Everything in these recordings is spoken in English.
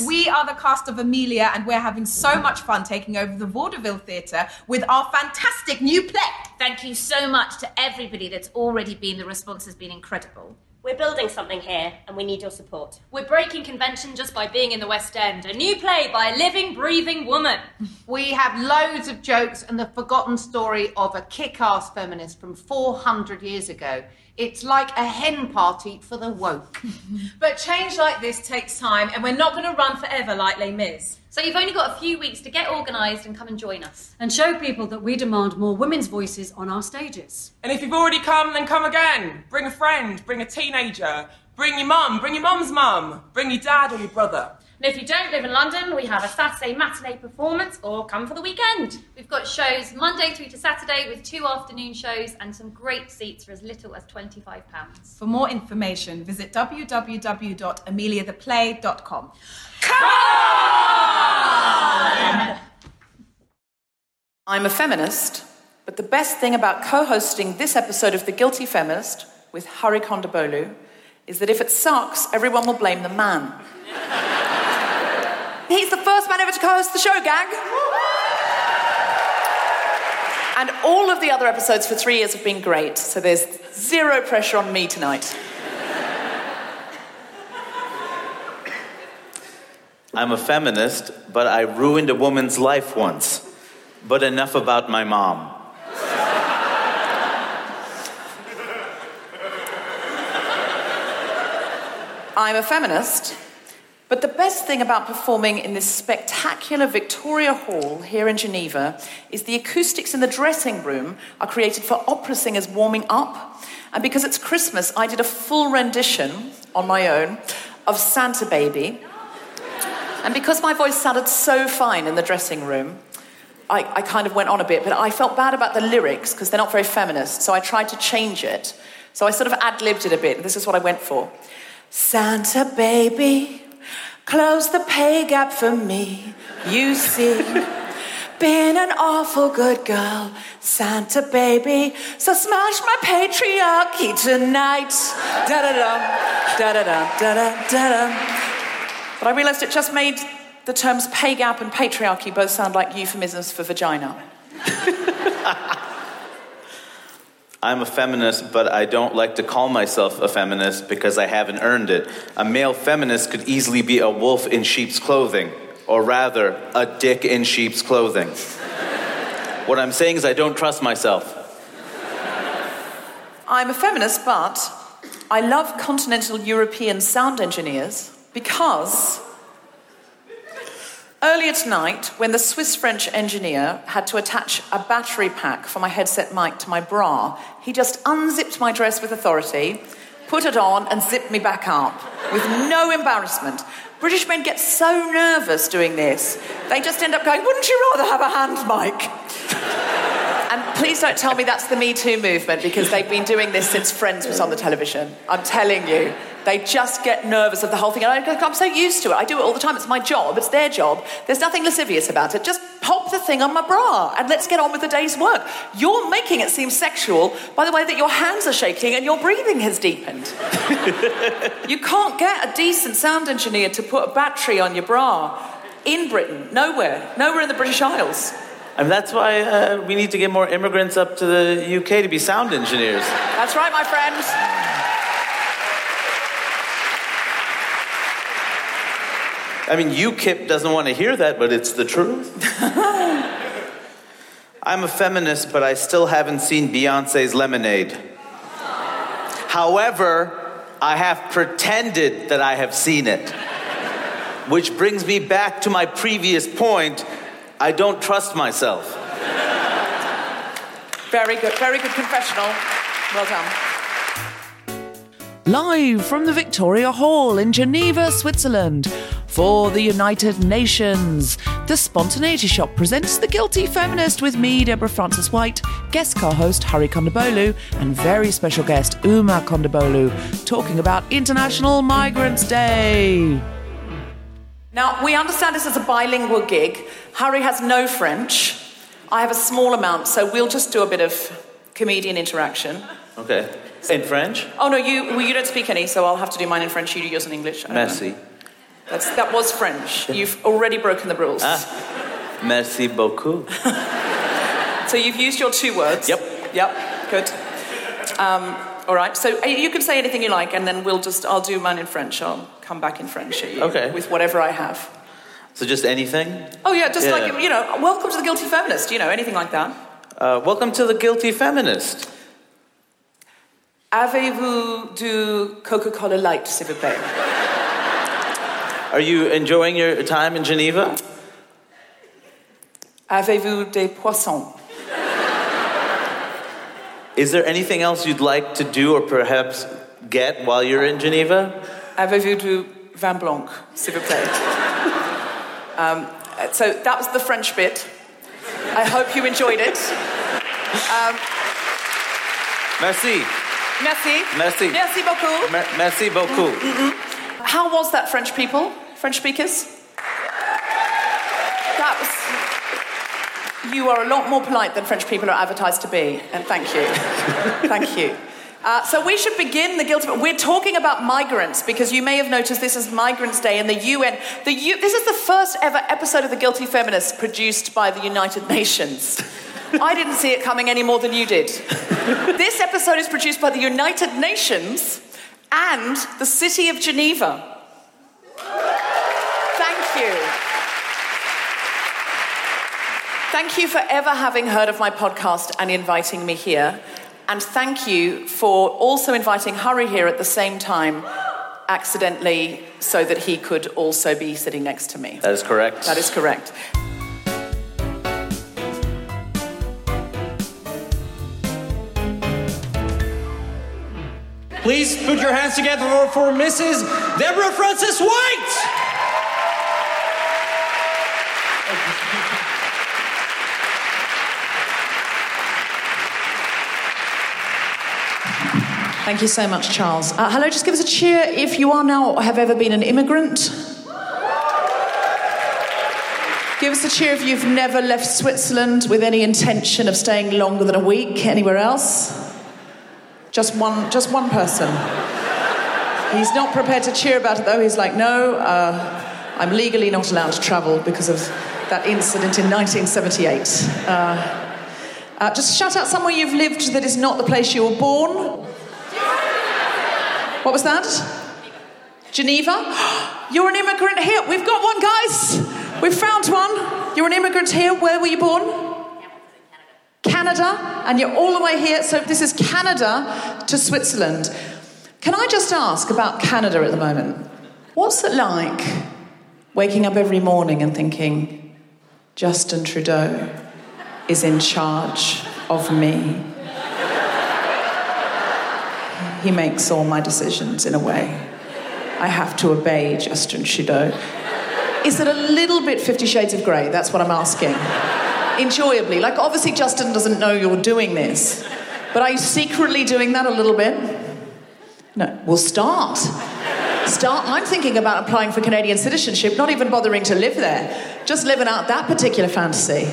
Feminists! We are the cast of Emilia, and we're having so much fun taking over the Vaudeville Theatre with our fantastic new play. Thank you so much to everybody that's already been. The response has been incredible. We're building something here, and we need your support. We're breaking convention just by being in the West End. A new play by a living, breathing woman. We have loads of jokes and the forgotten story of a kick ass feminist from 400 years ago. It's like a hen party for the woke. But change like this takes time, and we're not going to run forever like Les Mis. So you've only got a few weeks to get organised and come and join us. And show people that we demand more women's voices on our stages. And if you've already come, then come again. Bring a friend, bring a teenager, bring your mum, bring your mum's mum, bring your dad or your brother. And if you don't live in London, we have a Saturday matinee performance or come for the weekend. We've got shows Monday through to Saturday with two afternoon shows and some great seats for as little as £25. For more information, visit www.emiliatheplay.com. Come! I'm a feminist, but the best thing about co hosting this episode of The Guilty Feminist with Hari Kondabolu is that if it sucks, everyone will blame the man. He's the first man ever to co host the show, gang! And all of the other episodes for three years have been great, so there's zero pressure on me tonight. I'm a feminist, but I ruined a woman's life once. But enough about my mom. I'm a feminist, but the best thing about performing in this spectacular Victoria Hall here in Geneva is the acoustics in the dressing room are created for opera singers warming up. And because it's Christmas, I did a full rendition on my own of Santa Baby. And because my voice sounded so fine in the dressing room, I, I kind of went on a bit, but I felt bad about the lyrics because they're not very feminist, so I tried to change it. So I sort of ad libbed it a bit, and this is what I went for Santa baby, close the pay gap for me, you see. been an awful good girl, Santa baby. So smash my patriarchy tonight. Da da da, da da da, da da da. But I realised it just made the terms pay gap and patriarchy both sound like euphemisms for vagina. I'm a feminist, but I don't like to call myself a feminist because I haven't earned it. A male feminist could easily be a wolf in sheep's clothing, or rather, a dick in sheep's clothing. what I'm saying is, I don't trust myself. I'm a feminist, but I love continental European sound engineers because earlier tonight, when the Swiss French engineer had to attach a battery pack for my headset mic to my bra, he just unzipped my dress with authority, put it on, and zipped me back up with no embarrassment. British men get so nervous doing this, they just end up going, Wouldn't you rather have a hand mic? And please don't tell me that's the Me Too movement because they've been doing this since Friends was on the television. I'm telling you. They just get nervous of the whole thing. And I, I'm so used to it. I do it all the time. It's my job. It's their job. There's nothing lascivious about it. Just pop the thing on my bra and let's get on with the day's work. You're making it seem sexual by the way that your hands are shaking and your breathing has deepened. you can't get a decent sound engineer to put a battery on your bra in Britain. Nowhere. Nowhere in the British Isles. And that's why uh, we need to get more immigrants up to the UK to be sound engineers. That's right, my friends. I mean, UKIP doesn't want to hear that, but it's the truth. I'm a feminist, but I still haven't seen Beyonce's Lemonade. However, I have pretended that I have seen it. Which brings me back to my previous point I don't trust myself. Very good, very good confessional. Well done. Live from the Victoria Hall in Geneva, Switzerland. For the United Nations, the Spontaneity Shop presents The Guilty Feminist with me, Deborah Frances-White, guest co host Hari Kondabolu, and very special guest Uma Kondabolu, talking about International Migrants Day. Now, we understand this is a bilingual gig. Hari has no French. I have a small amount, so we'll just do a bit of comedian interaction. Okay. In French? Oh, no, you, well, you don't speak any, so I'll have to do mine in French, you do yours in English. Merci. That's, that was French. You've already broken the rules. Ah, merci beaucoup. so you've used your two words. Yep. Yep, good. Um, all right, so uh, you can say anything you like, and then we'll just, I'll do mine in French. I'll come back in French at you Okay. with whatever I have. So just anything? Oh, yeah, just Yeah. like, you know, welcome to the Guilty Feminist, you know, anything like that. Uh, welcome to the Guilty Feminist. Avez-vous du Coca-Cola Light, s'il vous plaît? Are you enjoying your time in Geneva? Avez-vous des poissons? Is there anything else you'd like to do or perhaps get while you're in Geneva? Avez-vous du vin blanc, s'il vous plaît? um, so that was the French bit. I hope you enjoyed it. Um, Merci. merci. Merci. Merci beaucoup. Mer- merci beaucoup. How was that, French people? French speakers? That was. You are a lot more polite than French people are advertised to be, and thank you. thank you. Uh, so we should begin the guilt. We're talking about migrants because you may have noticed this is Migrants' Day, in the UN. The U, this is the first ever episode of the Guilty Feminists produced by the United Nations. I didn't see it coming any more than you did. this episode is produced by the United Nations and the city of Geneva. Thank you. Thank you for ever having heard of my podcast and inviting me here. And thank you for also inviting Hari here at the same time, accidentally, so that he could also be sitting next to me. That is correct. That is correct. Please put your hands together for, for Mrs. Deborah Frances-White. Thank you so much, Charles. Uh, hello, just give us a cheer if you are now or have ever been an immigrant. Give us a cheer if you've never left Switzerland with any intention of staying longer than a week anywhere else. Just one, just one person. He's not prepared to cheer about it though. He's like, no, uh, I'm legally not allowed to travel because of that incident in 1978. Uh, uh, just shout out somewhere you've lived that is not the place you were born. What was that? Geneva? You're an immigrant here. We've got one, guys. We've found one. You're an immigrant here. Where were you born? Canada, and you're all the way here. So this is Canada to Switzerland. Can I just ask about Canada at the moment? What's it like waking up every morning and thinking, Justin Trudeau is in charge of me? He makes all my decisions in a way. I have to obey Justin Trudeau. Is it a little bit Fifty Shades of Grey? That's what I'm asking. Enjoyably. Like, obviously, Justin doesn't know you're doing this, but are you secretly doing that a little bit? No. Well, start. Start. I'm thinking about applying for Canadian citizenship, not even bothering to live there, just living out that particular fantasy.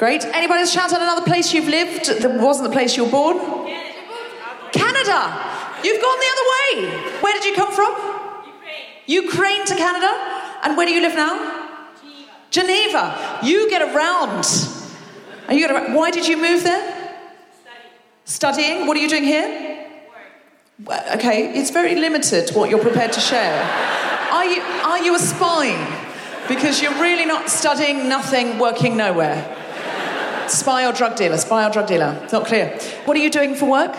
Great. Anybody shout out another place you've lived that wasn't the place you were born? Canada. You've gone the other way. Where did you come from? Ukraine. Ukraine to Canada. And where do you live now? Geneva. Geneva. You get around. And you get around. Why did you move there? Study. Studying. What are you doing here? Work. Okay, it's very limited what you're prepared to share. Are you, are you a spy? Because you're really not studying nothing, working nowhere. Spy or drug dealer? Spy or drug dealer? It's not clear. What are you doing for work?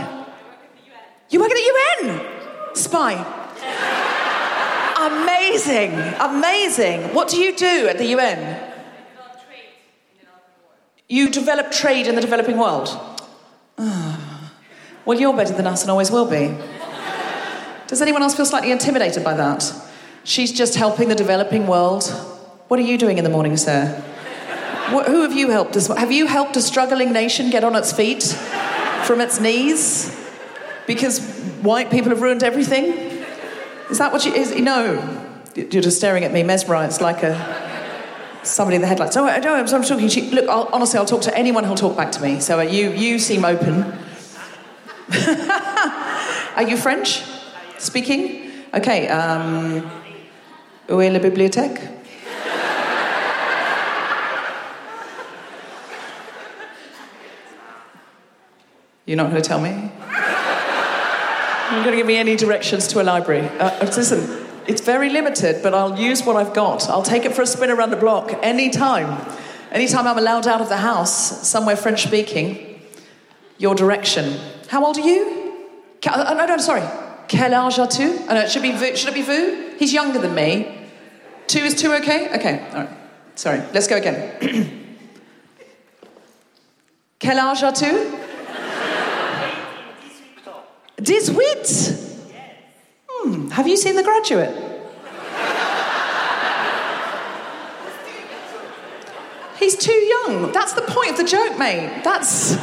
You work at the UN? Spy. amazing, amazing. What do you do at the UN? You develop trade in the developing world. Well, you're better than us and always will be. Does anyone else feel slightly intimidated by that? She's just helping the developing world. What are you doing in the morning, sir? What, who have you helped? Have you helped a struggling nation get on its feet from its knees? Because white people have ruined everything? Is that what you is? No. You're just staring at me, mesmerized, like a somebody in the headlights. Oh, no, I'm, I'm talking. She, look, I'll, honestly, I'll talk to anyone who'll talk back to me. So uh, you, you seem open. Are you French speaking? Okay. Um, où est la bibliothèque? You're not going to tell me? You're going to give me any directions to a library. Uh, uh, listen, it's very limited, but I'll use what I've got. I'll take it for a spin around the block anytime. Anytime I'm allowed out of the house, somewhere French speaking, your direction. How old are you? Oh, no, no, sorry. Quel âge as-tu? Oh, no, it should be vous. Should it be vous? He's younger than me. Two is two okay? Okay, all right. Sorry, let's go again. Quel âge as-tu? 18? Hmm, have you seen The Graduate? He's too young. That's the point of the joke, mate. That's.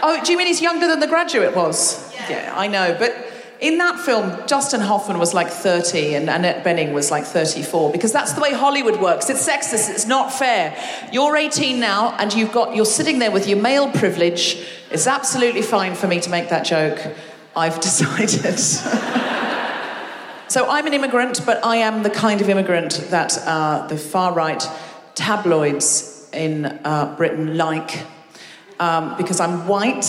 Oh, do you mean he's younger than The Graduate was? Yeah, yeah I know. But in that film, Dustin Hoffman was like 30 and Annette Bening was like 34 because that's the way Hollywood works. It's sexist. It's not fair. You're 18 now and you've got you're sitting there with your male privilege. It's absolutely fine for me to make that joke. I've decided. so I'm an immigrant, but I am the kind of immigrant that uh, the far right tabloids in uh, Britain like um, because I'm white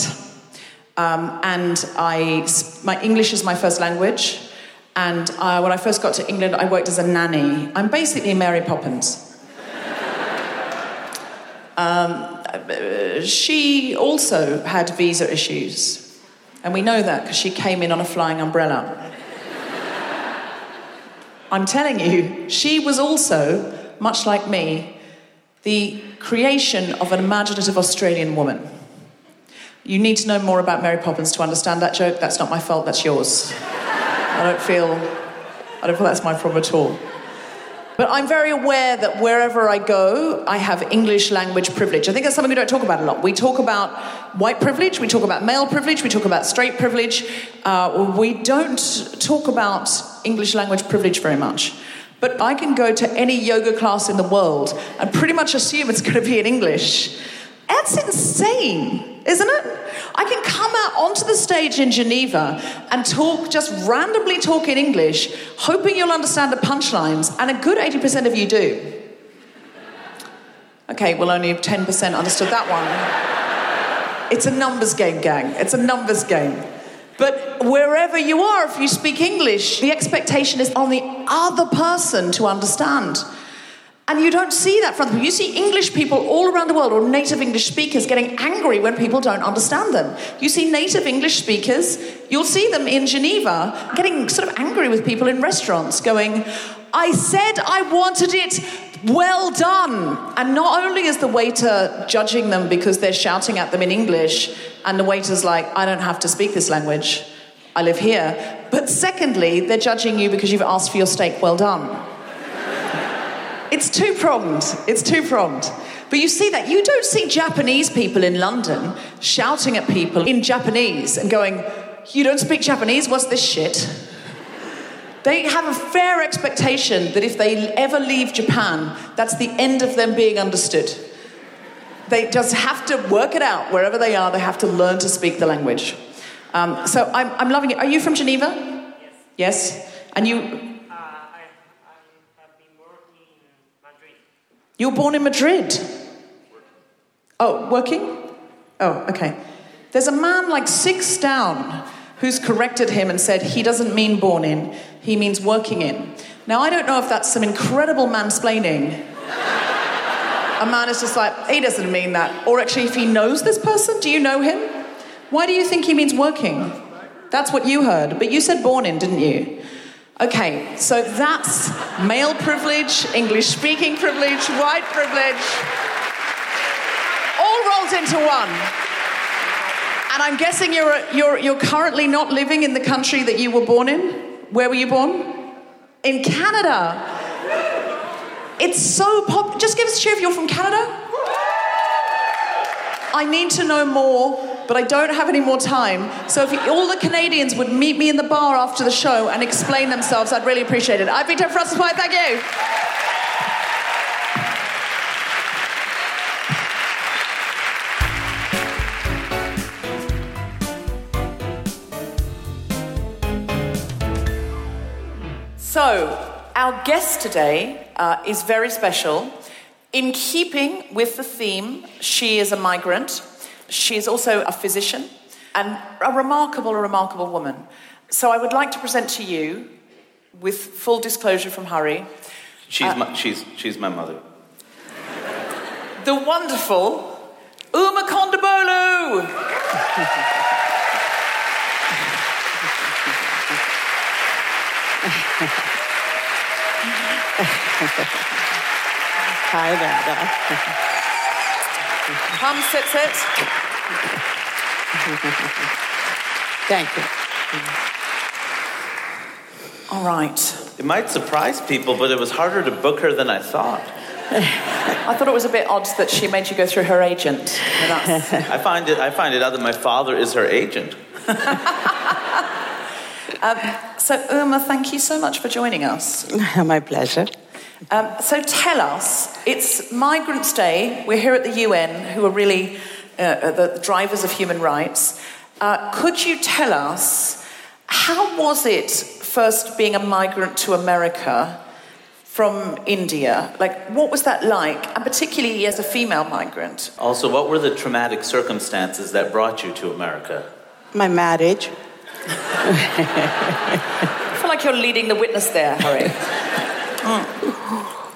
um, and I, my English is my first language. And uh, when I first got to England, I worked as a nanny. I'm basically Mary Poppins. Um, she also had visa issues. And we know that because she came in on a flying umbrella. I'm telling you, she was also, much like me, the creation of an imaginative Australian woman. You need to know more about Mary Poppins to understand that joke. That's not my fault, that's yours. I don't feel I don't feel that's my problem at all. But I'm very aware that wherever I go, I have English language privilege. I think that's something we don't talk about a lot. We talk about white privilege, we talk about male privilege, we talk about straight privilege. Uh, we don't talk about English language privilege very much. but I can go to any yoga class in the world and pretty much assume it's going to be in English. That's insane, isn't it? I can come out onto the stage in Geneva and talk, just randomly talk in English, hoping you'll understand the punchlines, and a good 80% of you do. Okay, well, only 10% understood that one. It's a numbers game, gang. It's a numbers game. But wherever you are, if you speak English, the expectation is on the other person to understand. And you don't see that from them. You see English people all around the world, or native English speakers, getting angry when people don't understand them. You see native English speakers, you'll see them in Geneva getting sort of angry with people in restaurants, going, I said I wanted it well done. And not only is the waiter judging them because they're shouting at them in English, and the waiter's like, I don't have to speak this language, I live here. But secondly, they're judging you because you've asked for your steak well done. It's two pronged. It's two pronged. But you see that. You don't see Japanese people in London shouting at people in Japanese and going, You don't speak Japanese? What's this shit? They have a fair expectation that if they ever leave Japan, that's the end of them being understood. They just have to work it out wherever they are, they have to learn to speak the language. Um, so I'm, I'm loving it. Are you from Geneva? Yes. Yes? And you, You were born in Madrid? Oh, working? Oh, okay. There's a man like six down who's corrected him and said he doesn't mean born in, he means working in. Now, I don't know if that's some incredible mansplaining. a man is just like, he doesn't mean that. Or actually, if he knows this person, do you know him? Why do you think he means working? That's what you heard. But you said born in, didn't you? Okay, so that's male privilege, English speaking privilege, white privilege, all rolled into one. And I'm guessing you're, you're, you're currently not living in the country that you were born in? Where were you born? In Canada. It's so pop. Just give us a cheer if you're from Canada. I need to know more but I don't have any more time. So if all the Canadians would meet me in the bar after the show and explain themselves, I'd really appreciate it. I've been Deborah Frances-White. Thank you. So, our guest today uh, is very special. In keeping with the theme, she is a migrant, she is also a physician and a remarkable, remarkable woman. So I would like to present to you, with full disclosure from Hari, she's, uh, my, she's, she's my mother. The wonderful Uma Kondabolu! Hi, Dada. Come, sit, sit. Thank you. All right. It might surprise people, but it was harder to book her than I thought. I thought it was a bit odd that she made you go through her agent. I find it. I find it out that my father is her agent. um, so, Uma, thank you so much for joining us. my pleasure. Um, so tell us, it's Migrants' Day. We're here at the UN, who are really uh, uh, the drivers of human rights. Uh, could you tell us how was it first being a migrant to America from India? Like, what was that like, and particularly as a female migrant? Also, what were the traumatic circumstances that brought you to America? My marriage. I feel like you're leading the witness there, Hari.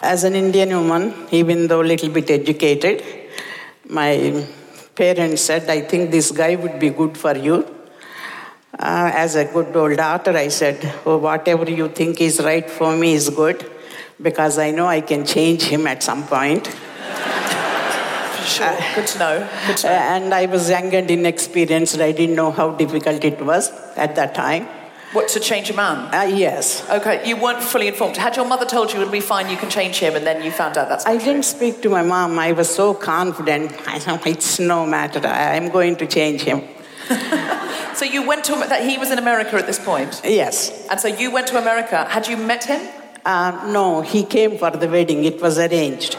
As an Indian woman, even though a little bit educated, my parents said, I think this guy would be good for you. Uh, as a good old daughter, I said, oh, whatever you think is right for me is good, because I know I can change him at some point. Sure, uh, good to know. Good to know. and I was young and inexperienced. I didn't know how difficult it was at that time. What, to change a man? Uh, yes. Okay, you weren't fully informed. Had your mother told you it'll be fine, you can change him, and then you found out that's I didn't speak to my mom. I was so confident. I thought, it's no matter. I'm going to change him. so you went to that he was in America at this point. Yes. And so you went to America. Had you met him? Uh, no, he came for the wedding. It was arranged.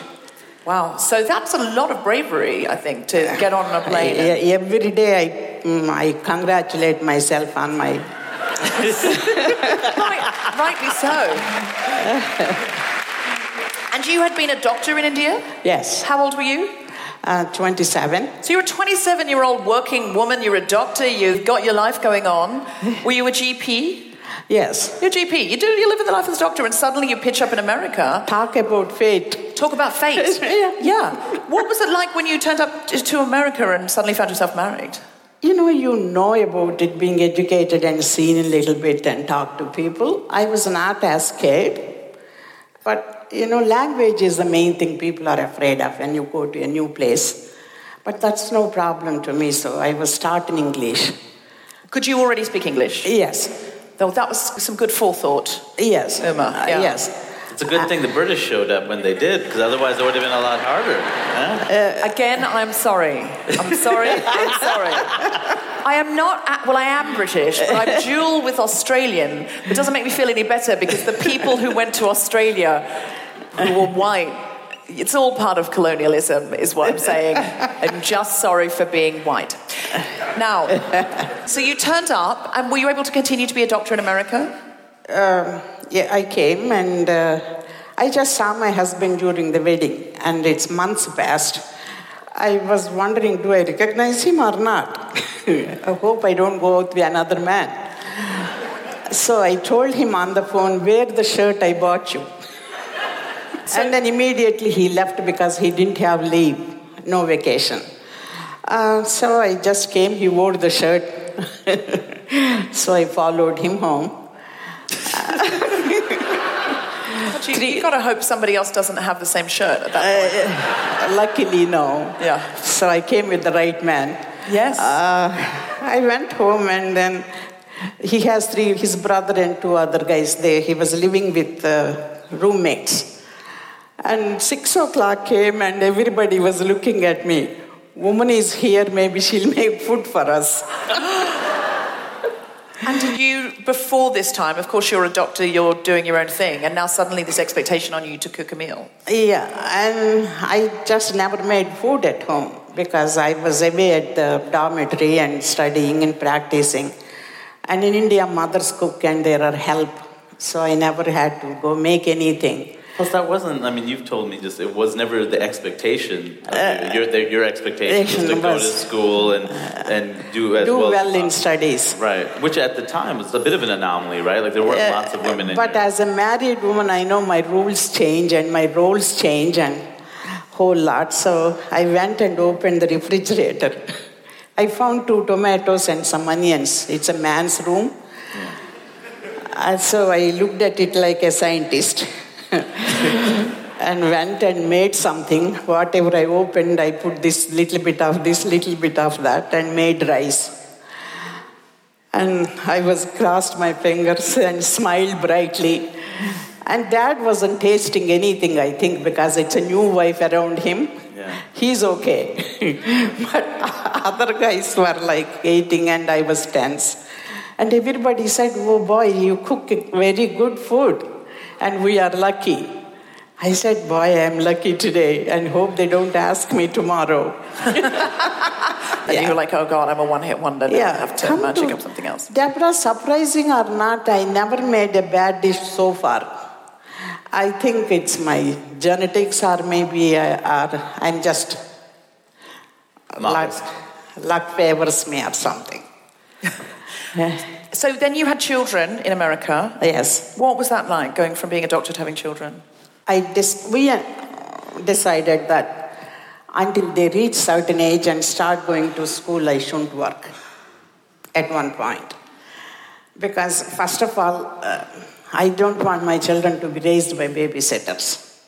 Wow. So that's a lot of bravery, I think, to get on a plane. I- every day I, mm, I congratulate myself on my. right, rightly so. and you had been a doctor in India? Yes. How old were you? Uh, 27. So you're a 27 year old working woman, you're a doctor, you've got your life going on. Were you a GP? Yes. You're a GP. You do you live in the life of a doctor and suddenly you pitch up in America. Talk about fate. Talk about fate. yeah. yeah. What was it like when you turned up to America and suddenly found yourself married? You know, you know about it, being educated and seen a little bit and talk to people. I was not as scared. But, you know, language is the main thing people are afraid of when you go to a new place. But that's no problem to me, so I was in English. Could you already speak English? Yes. Though that was some good forethought. Yes. Uma, Uh, yeah. yes. It's a good thing the British showed up when they did, because otherwise it would have been a lot harder. huh? Again, I'm sorry. I'm sorry. I'm sorry. I am not, a- well, I am British, but I'm dual with Australian. It doesn't make me feel any better because the people who went to Australia who were white, it's all part of colonialism, is what I'm saying. I'm just sorry for being white. Now, so you turned up, and were you able to continue to be a doctor in America? Um, yeah, I came and uh, I just saw my husband during the wedding, and it's months past. I was wondering, do I recognize him or not? I hope I don't go out with another man. So I told him on the phone, wear the shirt I bought you. and then immediately he left because he didn't have leave, no vacation. Uh, so I just came, he wore the shirt. so I followed him home. You, have got to hope somebody else doesn't have the same shirt at that point. Uh, luckily, no. Yeah. So I came with the right man. Yes. Uh, I went home and then he has three, his brother and two other guys there. He was living with uh, roommates. And six o'clock came and everybody was looking at me. Woman is here, maybe she'll make food for us. And you, before this time, of course, you're a doctor, you're doing your own thing, and now suddenly this expectation on you to cook a meal. Yeah, and I just never made food at home because I was away at the dormitory and studying and practicing. And in India, mothers cook and there are help, so I never had to go make anything. Plus, that wasn't, I mean, you've told me just, it was never the expectation. Of you. your, the, your expectation was to go to school and, uh, and do as Do well, well in studies. Right, which at the time was a bit of an anomaly, right? Like there weren't Uh, lots of women in But as a married woman, I know my rules change and my roles change and whole lot. So I went and opened the refrigerator. I found two tomatoes and some onions. It's a man's room. And uh, so I looked at it like a scientist and went and made something. Whatever I opened, I put this little bit of this, little bit of that, and made rice. And I was crossed my fingers and smiled brightly. And dad wasn't tasting anything, I think, because it's a new wife around him. Yeah. He's okay. but other guys were like eating, and I was tense. And everybody said, Oh boy, you cook very good food, and we are lucky. I said, Boy, I'm lucky today, and hope they don't ask me tomorrow. And you were like, oh God, I'm a one hit wonder. Now I Yeah, have to come magic to- up something else. Deborah, surprising or not, I never made a bad dish so far. I think it's my genetics, or maybe uh, I, or I'm just luck, luck favors me or something. So then you had children in America. Yes. What was that like, going from being a doctor to having children? I dis- we decided that until they reach certain age and start going to school, I shouldn't work at one point. Because, first of all, uh, I don't want my children to be raised by babysitters.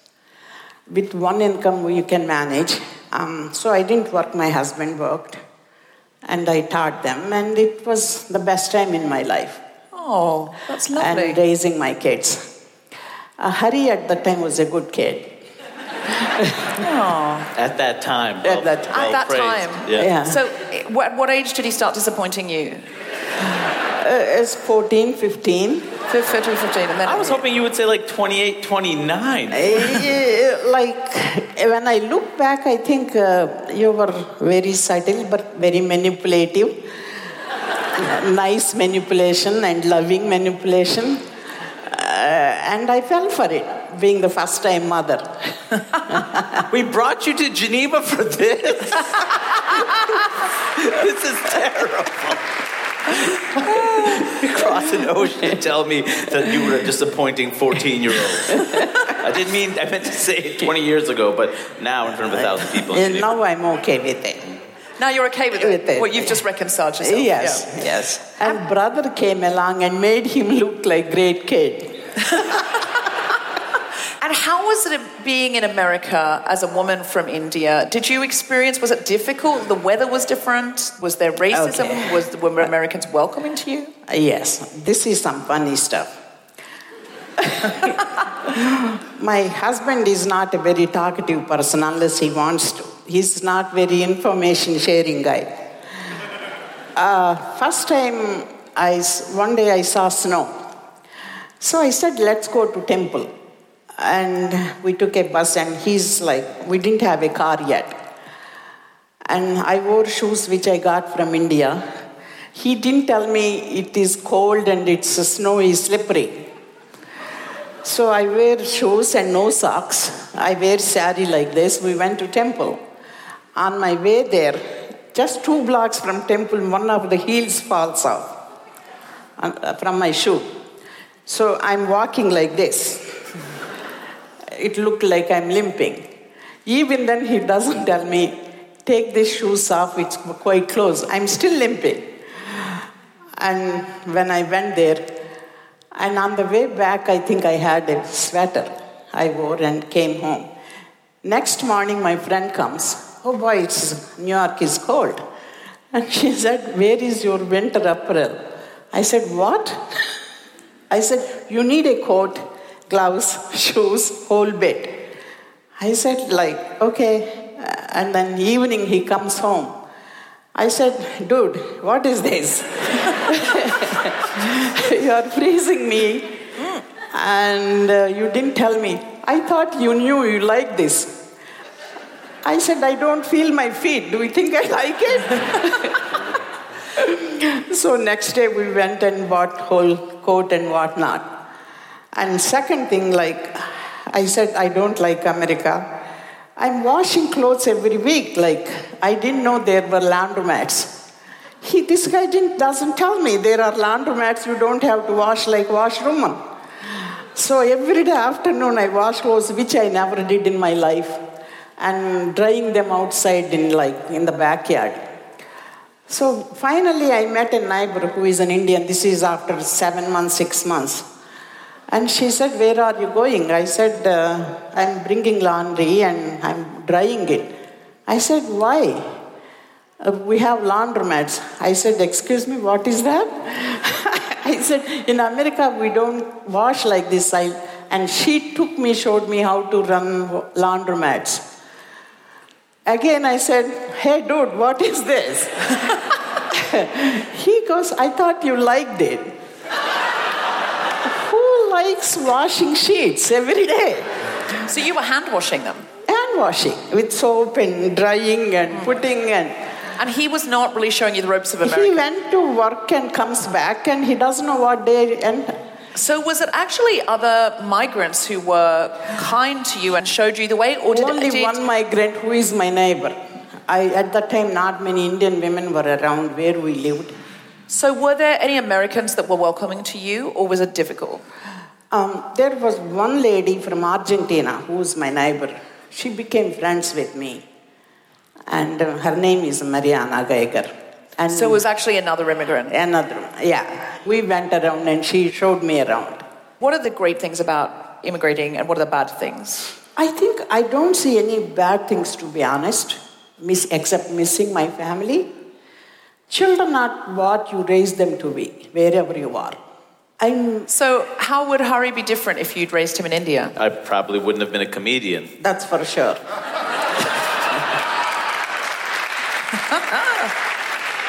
With one income, you can manage. Um, so I didn't work, my husband worked. And I taught them, and it was the best time in my life. Oh, that's lovely. And raising my kids. Uh, Hari at the time was a good kid. At that time. At that- At that time. Yeah. Yeah. So, i- what, what age did he start disappointing you? Uh, it's 14, 15. 15, 15, and then I was hoping you would say like 28, 29. Uh, like when I look back, I think uh, you were very subtle but very manipulative. nice manipulation and loving manipulation. Uh, and I fell for it, being the first time mother. we brought you to Geneva for this? this is terrible. Cross an ocean to tell me that you were a disappointing 14 year old. I didn't mean, I meant to say it 20 years ago, but now in front of a thousand people. And now I'm okay with it. Now you're okay with, With it. Well, you've just reconciled yourself. Yes, Yeah. yes. And brother came along and made him look like great kid. And how was it being in America as a woman from India? Did you experience, was it difficult? The weather was different? Was there racism? Okay. Was were Americans welcoming to you? Yes, this is some funny stuff. My husband is not a very talkative person unless he wants to. He's not very information sharing guy. Uh, first time, I, one day I saw snow. So I said, let's go to temple. And we took a bus and he's like, we didn't have a car yet. And I wore shoes which I got from India. He didn't tell me it is cold and it's snowy, slippery. So I wear shoes and no socks. I wear sari like this. We went to temple. On my way there, just two blocks from temple, one of the heels falls off uh, from my shoe. So I'm walking like this. It looked like I'm limping. Even then, he doesn't tell me, take these shoes off, it's quite close. I'm still limping. And when I went there, and on the way back, I think I had a sweater I wore and came home. Next morning, my friend comes. Oh boy, it's New York is cold. And she said, Where is your winter apparel? I said, What? I said, You need a coat, gloves, shoes, whole bit. I said, like, okay. And then evening he comes home. I said, dude, what is this? you are freezing me and uh, you didn't tell me. I thought you knew you like this. I said, I don't feel my feet. Do you think I like it? so next day we went and bought whole coat and whatnot. And second thing, like I said, I don't like America. I'm washing clothes every week. Like I didn't know there were laundromats. He, this guy didn't, doesn't tell me there are laundromats you don't have to wash like washwoman. So every day afternoon I wash clothes, which I never did in my life, and drying them outside in like in the backyard. So finally I met a neighbor who is an Indian. This is after seven months, six months. And she said, Where are you going? I said, uh, I'm bringing laundry and I'm drying it. I said, Why? "Uh, we have laundromats. I said, Excuse me, what is that? I said, In America, we don't wash like this. I, and she took me, showed me how to run laundromats. Again, I said, Hey, dude, what is this? he goes, I thought you liked it. Who likes washing sheets every day? So you were hand washing them? Hand washing with soap and drying and hmm. putting and. And he was not really showing you the ropes of America. He went to work and comes back and he doesn't know what day and. So was it actually other migrants who were kind to you and showed you the way, or did Only did, one migrant who is my neighbor. I, at that time, not many Indian women were around where we lived. So were there any Americans that were welcoming to you, or was it difficult? Um, there was one lady from Argentina who was my neighbor. She became friends with me. And uh, her name is Mariana Geiger. And So it was actually another immigrant. Another, yeah. We went around and she showed me around. What are the great things about immigrating, and what are the bad things? I think I don't see any bad things, to be honest, miss, except missing my family. Children are what you raise them to be, wherever you are. I'm, So how would Hari be different if you'd raised him in India? I probably wouldn't have been a comedian. that's for sure.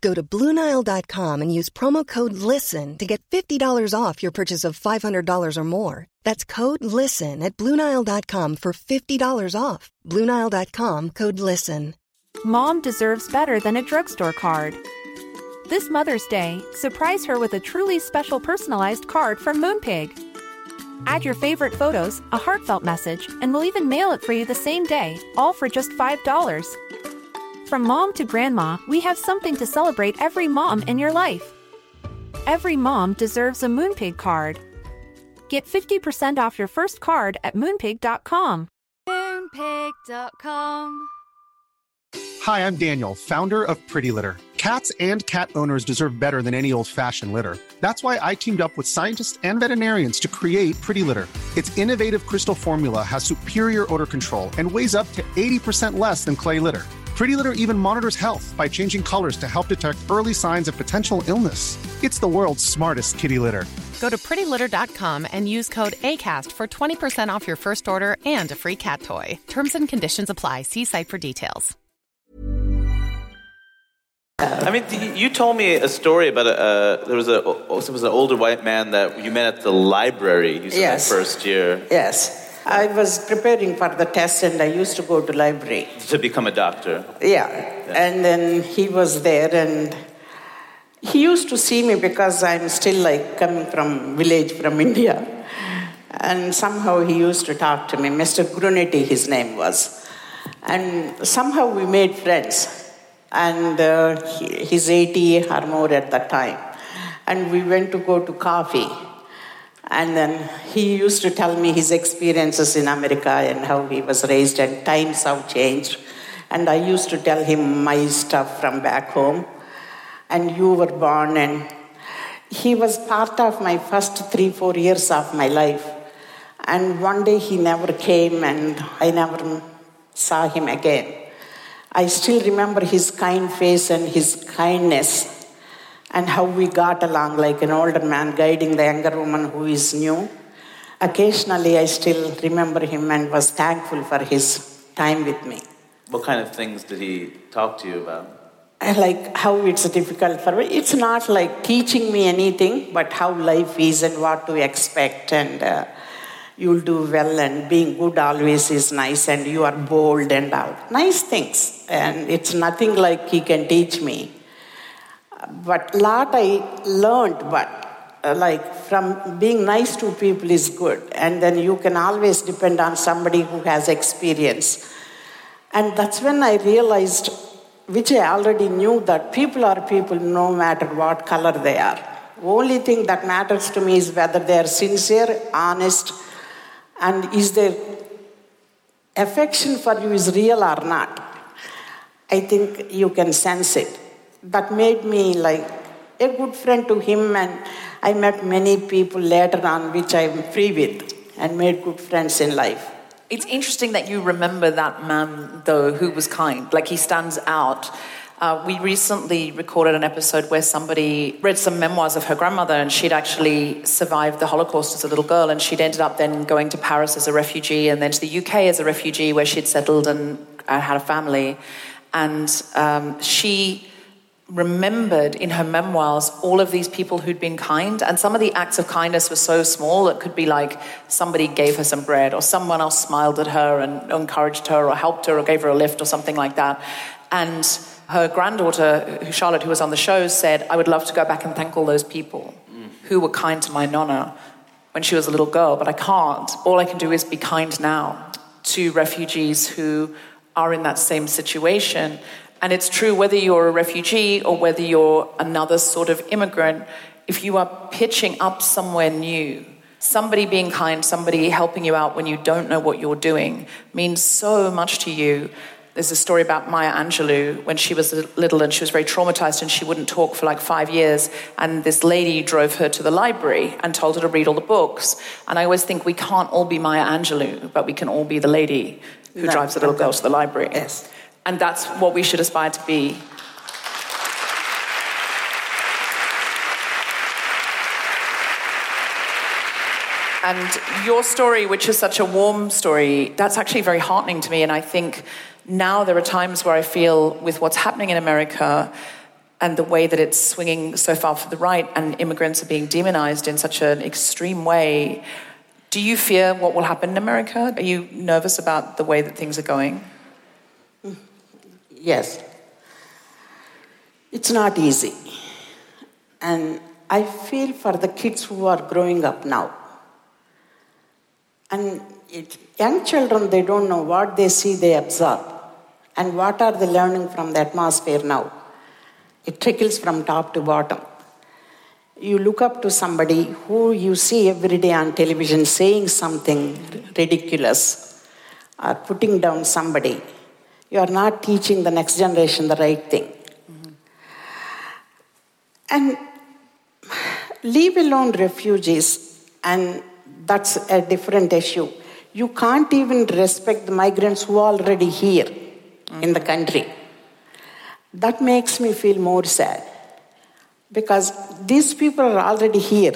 Go to BlueNile.com and use promo code LISTEN to get $50 off your purchase of $500 or more. That's code LISTEN at BlueNile.com for $50 off. BlueNile.com code LISTEN. Mom deserves better than a drugstore card. This Mother's Day, surprise her with a truly special personalized card from Moonpig. Add your favorite photos, a heartfelt message, and we'll even mail it for you the same day, all for just $5. From mom to grandma, we have something to celebrate every mom in your life. Every mom deserves a Moonpig card. Get 50% off your first card at moonpig.com. Moonpig.com. Hi, I'm Daniel, founder of Pretty Litter. Cats and cat owners deserve better than any old fashioned litter. That's why I teamed up with scientists and veterinarians to create Pretty Litter. Its innovative crystal formula has superior odor control and weighs up to 80% less than clay litter. Pretty Litter even monitors health by changing colors to help detect early signs of potential illness. It's the world's smartest kitty litter. Go to prettylitter.com and use code ACAST for 20% off your first order and a free cat toy. Terms and conditions apply. See site for details. I mean, you told me a story about a, uh, there was a it was an older white man that you met at the library. You said Yes. the first year Yes. I was preparing for the test and I used to go to library. to become a doctor. Yeah. And then he was there and he used to see me because I'm still like coming from village from India. And somehow he used to talk to me. Mr. Grunity, his name was. And somehow we made friends. And uh, he, he's 80 or more at that time. And we went to go to coffee. And then he used to tell me his experiences in America and how he was raised, and times have changed. And I used to tell him my stuff from back home. And you were born, and he was part of my first three, four years of my life. And one day he never came, and I never saw him again. I still remember his kind face and his kindness and how we got along like an older man guiding the younger woman who is new. Occasionally, I still remember him and was thankful for his time with me. What kind of things did he talk to you about? I like how it's difficult for me. It's not like teaching me anything, but how life is and what to expect, and uh, you'll do well, and being good always is nice, and you are bold and all. Nice things. And it's nothing like he can teach me. But lot I learned, but uh, like from being nice to people is good, and then you can always depend on somebody who has experience. And that's when I realized, which I already knew, that people are people no matter what color they are. Only thing that matters to me is whether they are sincere, honest, and is their affection for you is real or not. I think you can sense it. That made me like a good friend to him, and I met many people later on which I'm free with and made good friends in life. It's interesting that you remember that man, though, who was kind. Like he stands out. Uh, we recently recorded an episode where somebody read some memoirs of her grandmother, and she'd actually survived the Holocaust as a little girl, and she'd ended up then going to Paris as a refugee, and then to the UK as a refugee, where she'd settled and uh, had a family. And um, she remembered in her memoirs all of these people who'd been kind. And some of the acts of kindness were so small it could be like somebody gave her some bread or someone else smiled at her and encouraged her or helped her or gave her a lift or something like that. And her granddaughter charlotte who was on the show said i would love to go back and thank all those people who were kind to my nonna when she was a little girl but i can't. All i can do is be kind now to refugees who are in that same situation and it's true whether you're a refugee or whether you're another sort of immigrant, if you are pitching up somewhere new, somebody being kind, somebody helping you out when you don't know what you're doing means so much to you. there's a story about Maya Angelou when she was little and she was very traumatized and she wouldn't talk for like five years. And this lady drove her to the library and told her to read all the books. And I always think we can't all be Maya Angelou, but we can all be the lady who No, drives the little girl to the library. Yes. And that's what we should aspire to be. And your story, which is such a warm story, that's actually very heartening to me. And I think now there are times where I feel, with what's happening in America and the way that it's swinging so far for the right and immigrants are being demonized in such an extreme way, do you fear what will happen in America? Are you nervous about the way that things are going? Yes. It's not easy. And I feel for the kids who are growing up now. And it, young children, they don't know what they see, they absorb. And what are they learning from the atmosphere now? It trickles from top to bottom. You look up to somebody who you see every day on television saying something ridiculous or putting down somebody. You are not teaching the next generation the right thing. And leave alone refugees, and that's a different issue. You can't even respect the migrants who are already here in the country. That makes me feel more sad because these people are already here.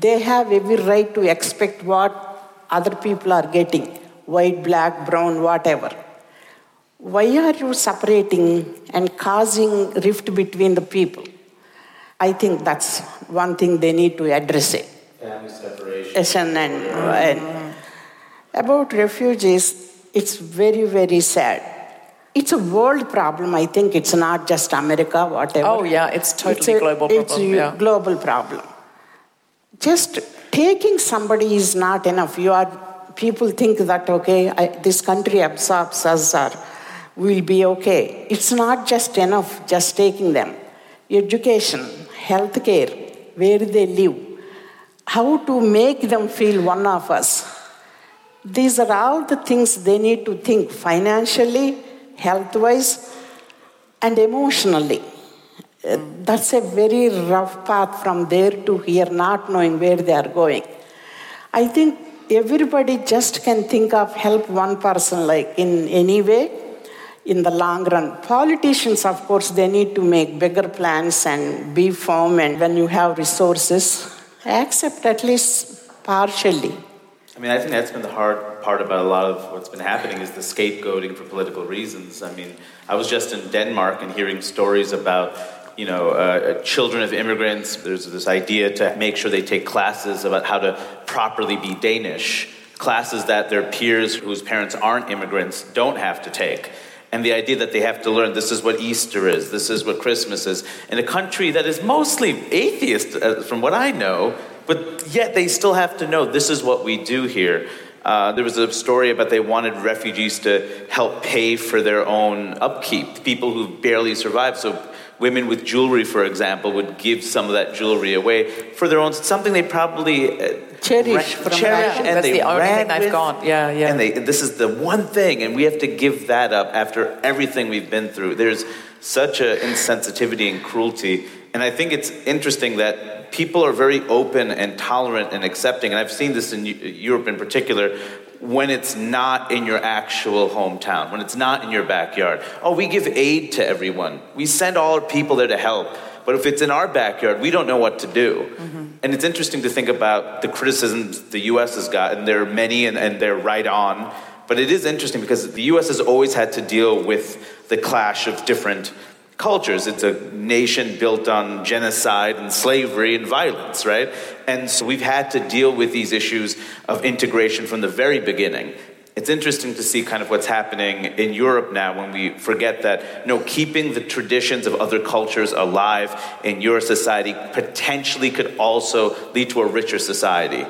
They have every right to expect what other people are getting white, black, brown, whatever. Why are you separating and causing rift between the people? I think that's one thing they need to address it. Family separation. Yes, and, and, and about refugees, it's very, very sad. It's a world problem. I think it's not just America, whatever. Oh, yeah, it's totally a- global It's problem, a yeah. global problem. Just taking somebody is not enough. You are people think that okay, I, this country absorbs us, or we'll be okay. It's not just enough just taking them. Education, healthcare, where they live, how to make them feel one of us. These are all the things they need to think financially, health wise, and emotionally. Uh, That's a very rough path from there to here, not knowing where they are going. I think everybody just can think of help one person, like in any way, in the long run. Politicians, of course, they need to make bigger plans and be firm, and when you have resources, accept at least partially. I mean, I think that's been the hard part about a lot of what's been happening is the scapegoating for political reasons. I mean, I was just in Denmark and hearing stories about, you know, uh, children of immigrants. There's this idea to make sure they take classes about how to properly be Danish, classes that their peers whose parents aren't immigrants don't have to take. And the idea that they have to learn this is what Easter is, this is what Christmas is, in a country that is mostly atheist, uh, from what I know, but yet they still have to know this is what we do here. Uh, there was a story about they wanted refugees to help pay for their own upkeep, people who barely survive. So women with jewelry, for example, would give some of that jewelry away for their own something they probably uh, Cherish ra- from cherish, and That's they the only thing they've with. got. Yeah, yeah. And they, this is the one thing, and we have to give that up after everything we've been through. There's such an insensitivity and cruelty. And I think it's interesting that people are very open and tolerant and accepting. And I've seen this in Europe in particular when it's not in your actual hometown, when it's not in your backyard. Oh, we give aid to everyone, we send all our people there to help. But if it's in our backyard, we don't know what to do. Mm-hmm. And it's interesting to think about the criticisms the US has gotten. There are many, and, and they're right on. But it is interesting because the US has always had to deal with the clash of different cultures. It's a nation built on genocide and slavery and violence, right? And so we've had to deal with these issues of integration from the very beginning. It's interesting to see kind of what's happening in Europe now when we forget that, no, keeping the traditions of other cultures alive in your society potentially could also lead to a richer society.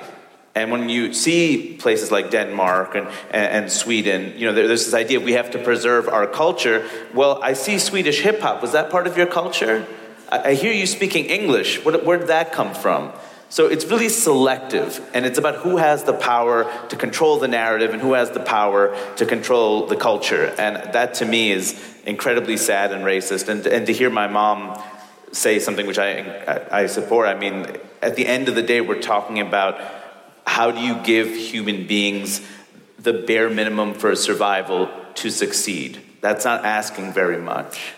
And when you see places like Denmark and, and, Sweden, you know, there's this idea we have to preserve our culture. Well, I see Swedish hip hop. Was that part of your culture? I, hear you speaking English. Where did that come from? So it's really selective, and it's about who has the power to control the narrative and who has the power to control the culture. And that to me is incredibly sad and racist. And, and to hear my mom say something which I, I, support, I mean, at the end of the day, we're talking about how do you give human beings the bare minimum for survival to succeed? That's not asking very much.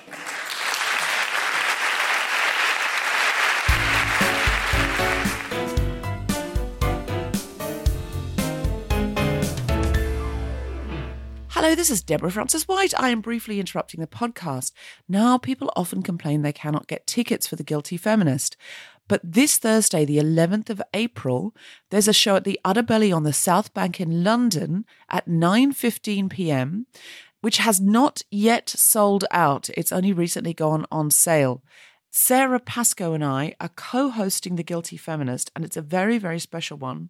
Hello, this is Deborah Frances White. I am briefly interrupting the podcast. Now, people often complain they cannot get tickets for The Guilty Feminist. But this Thursday, the 11th of April, there's a show at the Udderbelly on the South Bank in London at 9:15 p.m., which has not yet sold out. It's only recently gone on sale. Sara Pascoe and I are co-hosting The Guilty Feminist, and it's a very, very special one.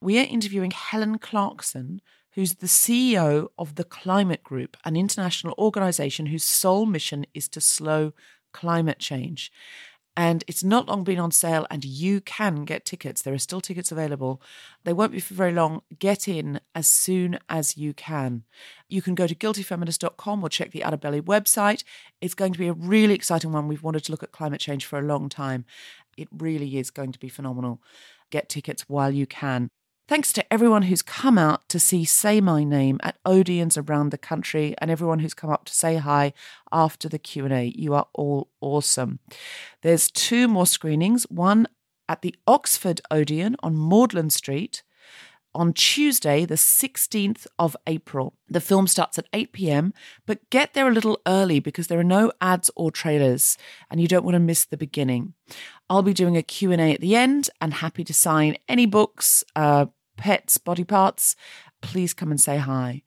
We are interviewing Helen Clarkson, who's the CEO of the Climate Group, an international organization whose sole mission is to slow climate change. And it's not long been on sale, and you can get tickets. There are still tickets available. They won't be for very long. Get in as soon as you can. You can go to guiltyfeminist.com or check the Udderbelly website. It's going to be a really exciting one. We've wanted to look at climate change for a long time. It really is going to be phenomenal. Get tickets while you can. Thanks to everyone who's come out to see Say My Name at Odeons around the country and everyone who's come up to say hi after the Q&A. You are all awesome. There's two more screenings, one at the Oxford Odeon on Magdalen Street on Tuesday, the 16th of April. The film starts at 8 p.m., but get there a little early because there are no ads or trailers and you don't want to miss the beginning. I'll be doing a Q&A at the end and happy to sign any books, uh, pets, body parts. Please come and say hi.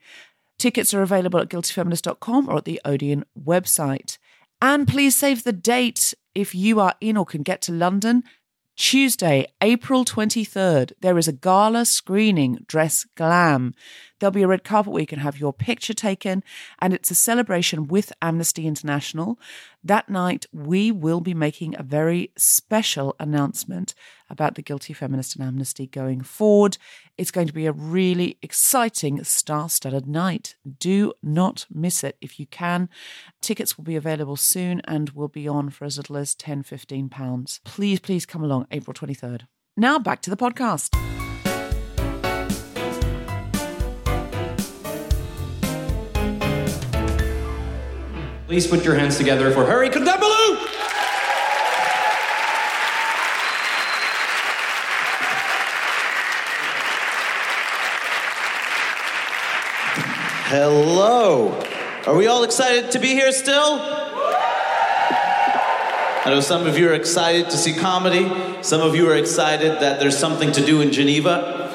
Tickets are available at guiltyfeminist.com or at the Odeon website. And please save the date if you are in or can get to London. Tuesday, April 23rd, there is a gala screening, Dress Glam. There'll be a red carpet where you can have your picture taken, and it's a celebration with Amnesty International. That night, we will be making a very special announcement about the Guilty Feminist and Amnesty going forward. It's going to be a really exciting, star studded night. Do not miss it if you can. Tickets will be available soon and will be on for as little as 10 15 pounds. Please, please come along April 23rd. Now back to the podcast. Please put your hands together for Hari Kondabolu! Hello. Are we all excited to be here still? I know some of you are excited to see comedy. Some of you are excited that there's something to do in Geneva.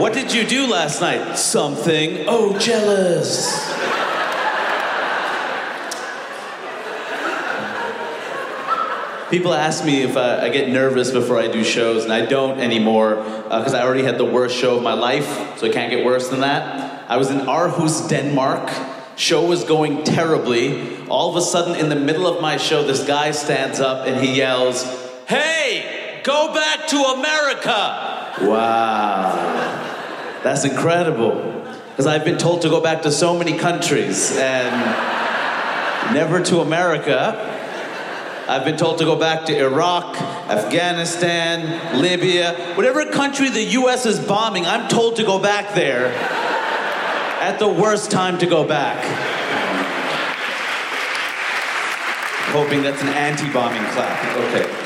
What did you do last night? Something. Oh, jealous. People ask me if I, I, get nervous before I do shows, and I don't anymore because uh, I already had the worst show of my life, so it can't get worse than that. I was in Aarhus, Denmark. Show was going terribly. All of a sudden, in the middle of my show, this guy stands up and he yells, Hey, go back to America! Wow. That's incredible. Because I've been told to go back to so many countries and never to America. I've been told to go back to Iraq, Afghanistan, Libya, whatever country the US is bombing, I'm told to go back there at the worst time to go back. Hoping that's an anti bombing clap. Okay.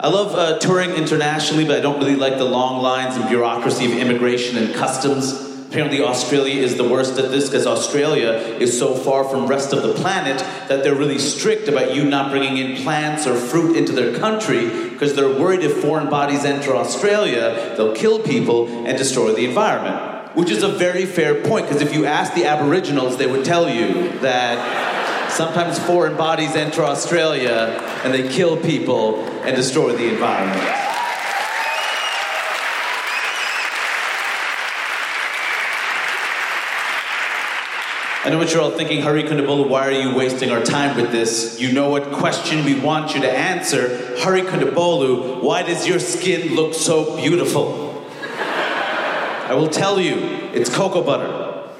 I love uh, touring internationally, but I don't really like the long lines and bureaucracy of immigration and customs. Apparently, Australia is the worst at this because Australia is so far from rest of the planet that they're really strict about you not bringing in plants or fruit into their country because they're worried if foreign bodies enter Australia, they'll kill people and destroy the environment. Which is a very fair point because if you ask the Aboriginals, they would tell you that sometimes foreign bodies enter Australia and they kill people and destroy the environment. I know what you're all thinking, Hari Kondabolu, why are you wasting our time with this? You know what question we want you to answer. Hari Kondabolu, why does your skin look so beautiful? I will tell you, it's cocoa butter.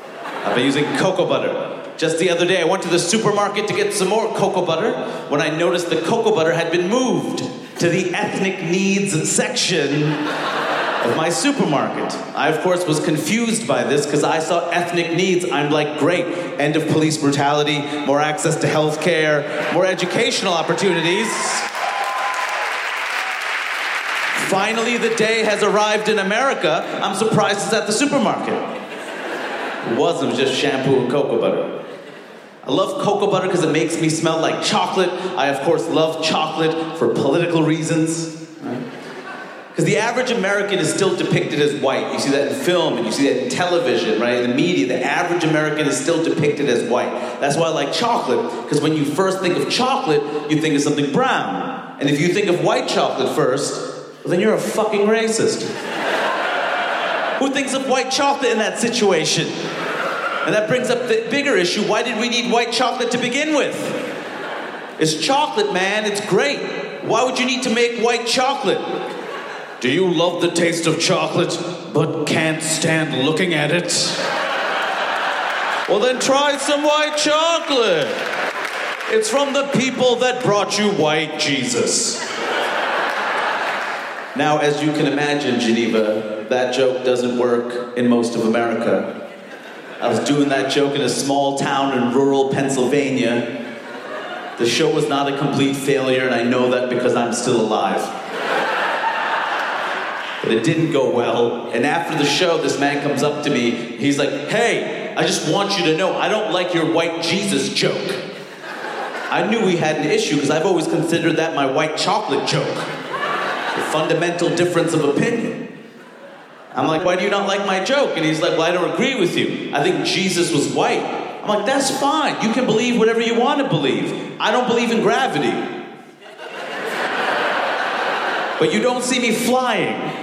I've been using cocoa butter. Just the other day, I went to the supermarket to get some more cocoa butter when I noticed the cocoa butter had been moved to the ethnic needs section of my supermarket. I, of course, was confused by this because I saw ethnic needs. I'm like, great, end of police brutality, more access to health care, more educational opportunities. Finally, the day has arrived in America. I'm surprised it's at the supermarket. It wasn't, was just shampoo and cocoa butter. I love cocoa butter because it makes me smell like chocolate. I, of course, love chocolate for political reasons. Because the average American is still depicted as white. You see that in film and you see that in television, right? In the media, the average American is still depicted as white. That's why I like chocolate, because when you first think of chocolate, you think of something brown. And if you think of white chocolate first, well, then you're a fucking racist. Who thinks of white chocolate in that situation? And that brings up the bigger issue why did we need white chocolate to begin with? It's chocolate, man, it's great. Why would you need to make white chocolate? Do you love the taste of chocolate but can't stand looking at it? Well, then try some white chocolate. It's from the people that brought you white Jesus. Now, as you can imagine, Geneva, that joke doesn't work in most of America. I was doing that joke in a small town in rural Pennsylvania. The show was not a complete failure, and I know that because I'm still alive. It didn't go well. And after the show, this man comes up to me. He's like, Hey, I just want you to know I don't like your white Jesus joke. I knew we had an issue because I've always considered that my white chocolate joke. A fundamental difference of opinion. I'm like, why do you not like my joke? And he's like, well, I don't agree with you. I think Jesus was white. I'm like, that's fine. You can believe whatever you want to believe. I don't believe in gravity. But you don't see me flying.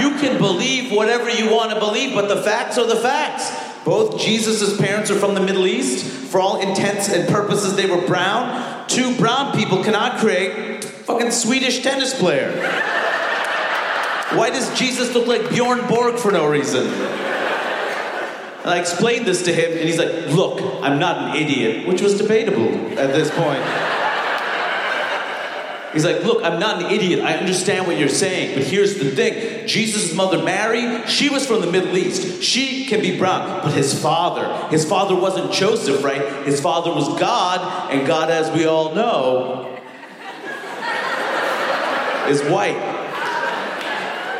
You can believe whatever you want to believe, but the facts are the facts. Both Jesus' parents are from the Middle East. For all intents and purposes, they were brown. Two brown people cannot create fucking Swedish tennis player. Why does Jesus look like Bjorn Borg for no reason? And I explained this to him, and he's like, Look, I'm not an idiot, which was debatable at this point. He's like, Look, I'm not an idiot. I understand what you're saying, but here's the thing Jesus' mother, Mary, she was from the Middle East. She can be brown, but his father, his father wasn't Joseph, right? His father was God, and God, as we all know, is white.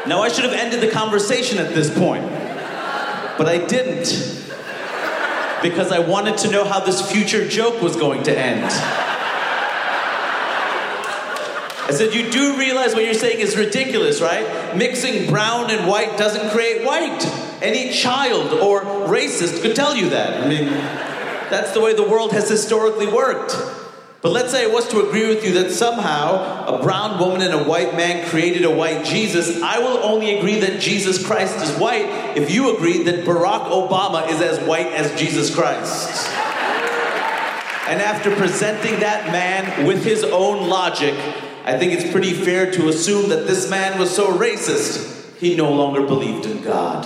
Now, I should have ended the conversation at this point, but I didn't because I wanted to know how this future joke was going to end. I said, You do realize what you're saying is ridiculous, right? Mixing brown and white doesn't create white. Any child or racist could tell you that. I mean, that's the way the world has historically worked. But let's say I was to agree with you that somehow a brown woman and a white man created a white Jesus. I will only agree that Jesus Christ is white if you agree that Barack Obama is as white as Jesus Christ. And after presenting that man with his own logic, I think it's pretty fair to assume that this man was so racist, he no longer believed in God.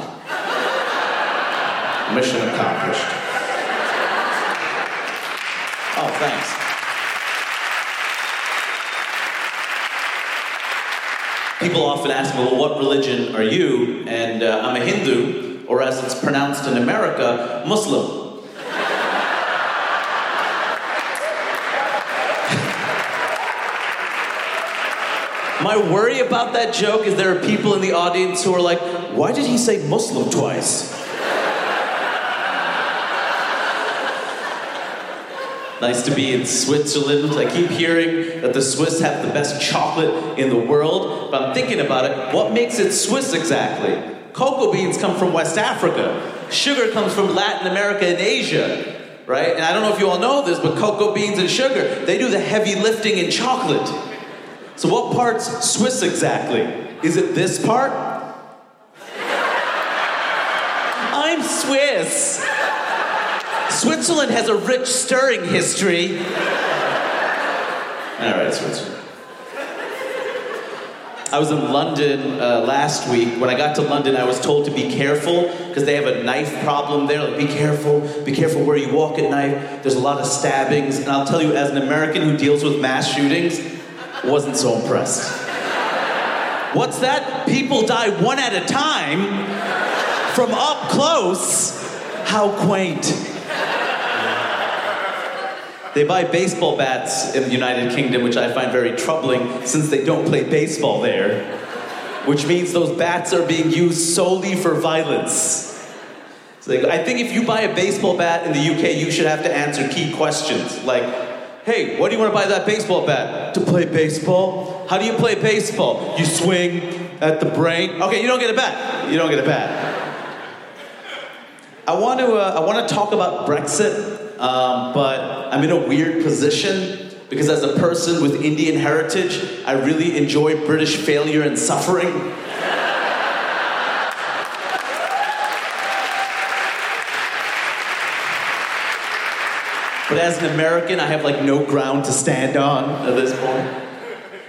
Mission accomplished. Oh, thanks. People often ask me, well, what religion are you? And uh, I'm a Hindu, or as it's pronounced in America, Muslim. My worry about that joke is there are people in the audience who are like, why did he say Muslim twice? Nice to be in Switzerland. I keep hearing that the Swiss have the best chocolate in the world, but I'm thinking about it. What makes it Swiss exactly? Cocoa beans come from West Africa. Sugar comes from Latin America and Asia, right? And I don't know if you all know this, but cocoa beans and sugar, they do the heavy lifting in chocolate. So what part's Swiss exactly? Is it this part? I'm Swiss. Switzerland has a rich stirring history. All right, Switzerland. I was in London uh, last week. When I got to London, I was told to be careful because they have a knife problem there. Like, be careful, be careful where you walk at night. There's a lot of stabbings. And I'll tell you, as an American who deals with mass shootings, wasn't so impressed. What's that? People die one at a time from up close. How quaint. They buy baseball bats in the United Kingdom, which I find very troubling since they don't play baseball there, which means those bats are being used solely for violence. So I think if you buy a baseball bat in the UK, you should have to answer key questions like, hey, what do you want to buy that baseball bat? To play baseball? How do you play baseball? You swing at the brain? Okay, you don't get a bat. You don't get a bat. I want to, uh, I want to talk about Brexit um, but I'm in a weird position because as a person with Indian heritage, I really enjoy British failure and suffering. But as an American, I have like no ground to stand on at this point.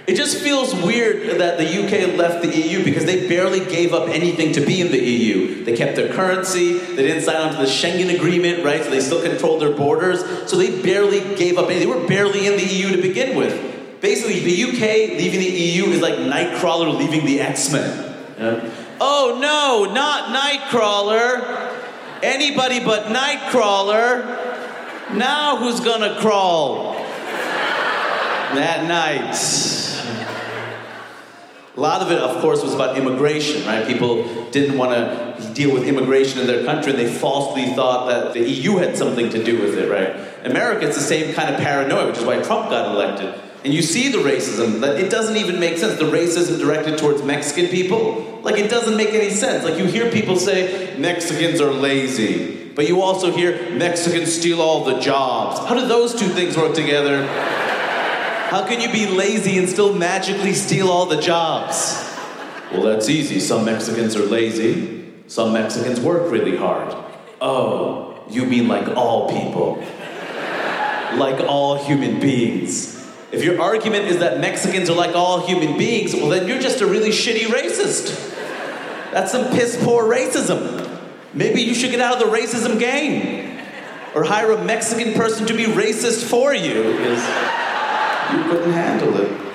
It just feels weird that the UK left the EU because they barely gave up anything to be in the EU. They kept their currency, they didn't sign on to the Schengen Agreement, right? So they still controlled their borders. So they barely gave up anything. They were barely in the EU to begin with. Basically, the UK leaving the EU is like Nightcrawler leaving the X Men. Yeah. Oh no, not Nightcrawler. Anybody but Nightcrawler. Now who's gonna crawl? That night. A lot of it, of course, was about immigration, right? People didn't want to deal with immigration in their country, and they falsely thought that the EU had something to do with it, right? America, it's the same kind of paranoia, which is why Trump got elected. And you see the racism, that it doesn't even make sense. The racism directed towards Mexican people, like it doesn't make any sense. Like you hear people say Mexicans are lazy, but you also hear Mexicans steal all the jobs. How do those two things work together? How can you be lazy and still magically steal all the jobs? Well, that's easy. Some Mexicans are lazy, some Mexicans work really hard. Oh, you mean like all people? like all human beings. If your argument is that Mexicans are like all human beings, well, then you're just a really shitty racist. That's some piss poor racism. Maybe you should get out of the racism game. Or hire a Mexican person to be racist for you. because You couldn't handle it.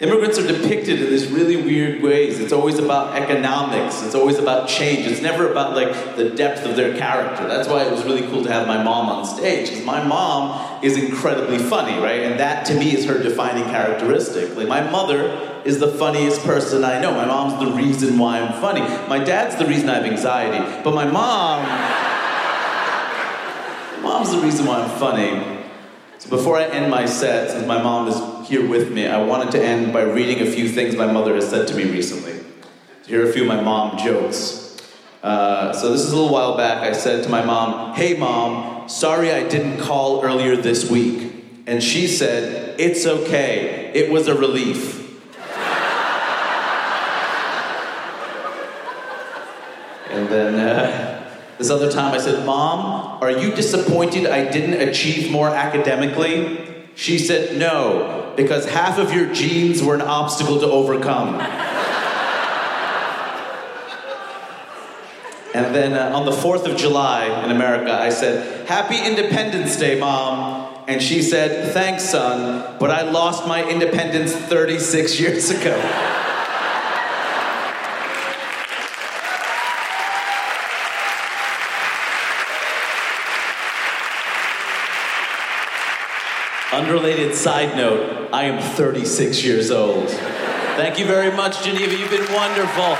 Immigrants are depicted in these really weird ways. It's always about economics. It's always about change. It's never about like the depth of their character. That's why it was really cool to have my mom on stage because my mom is incredibly funny, right? And that to me is her defining characteristic. Like my mother is the funniest person I know. My mom's the reason why I'm funny. My dad's the reason I have anxiety, but my mom mom's the reason why I'm funny. So before I end my set, since my mom is here with me, I wanted to end by reading a few things my mother has said to me recently. Here are a few of my mom jokes. Uh, so this is a little while back. I said to my mom, "Hey mom, sorry I didn't call earlier this week," and she said, "It's okay. It was a relief." and then. Uh, this other time I said, Mom, are you disappointed I didn't achieve more academically? She said, No, because half of your genes were an obstacle to overcome. and then uh, on the 4th of July in America, I said, Happy Independence Day, Mom. And she said, Thanks, son, but I lost my independence 36 years ago. Unrelated side note, I am 36 years old. Thank you very much, Geneva. You've been wonderful.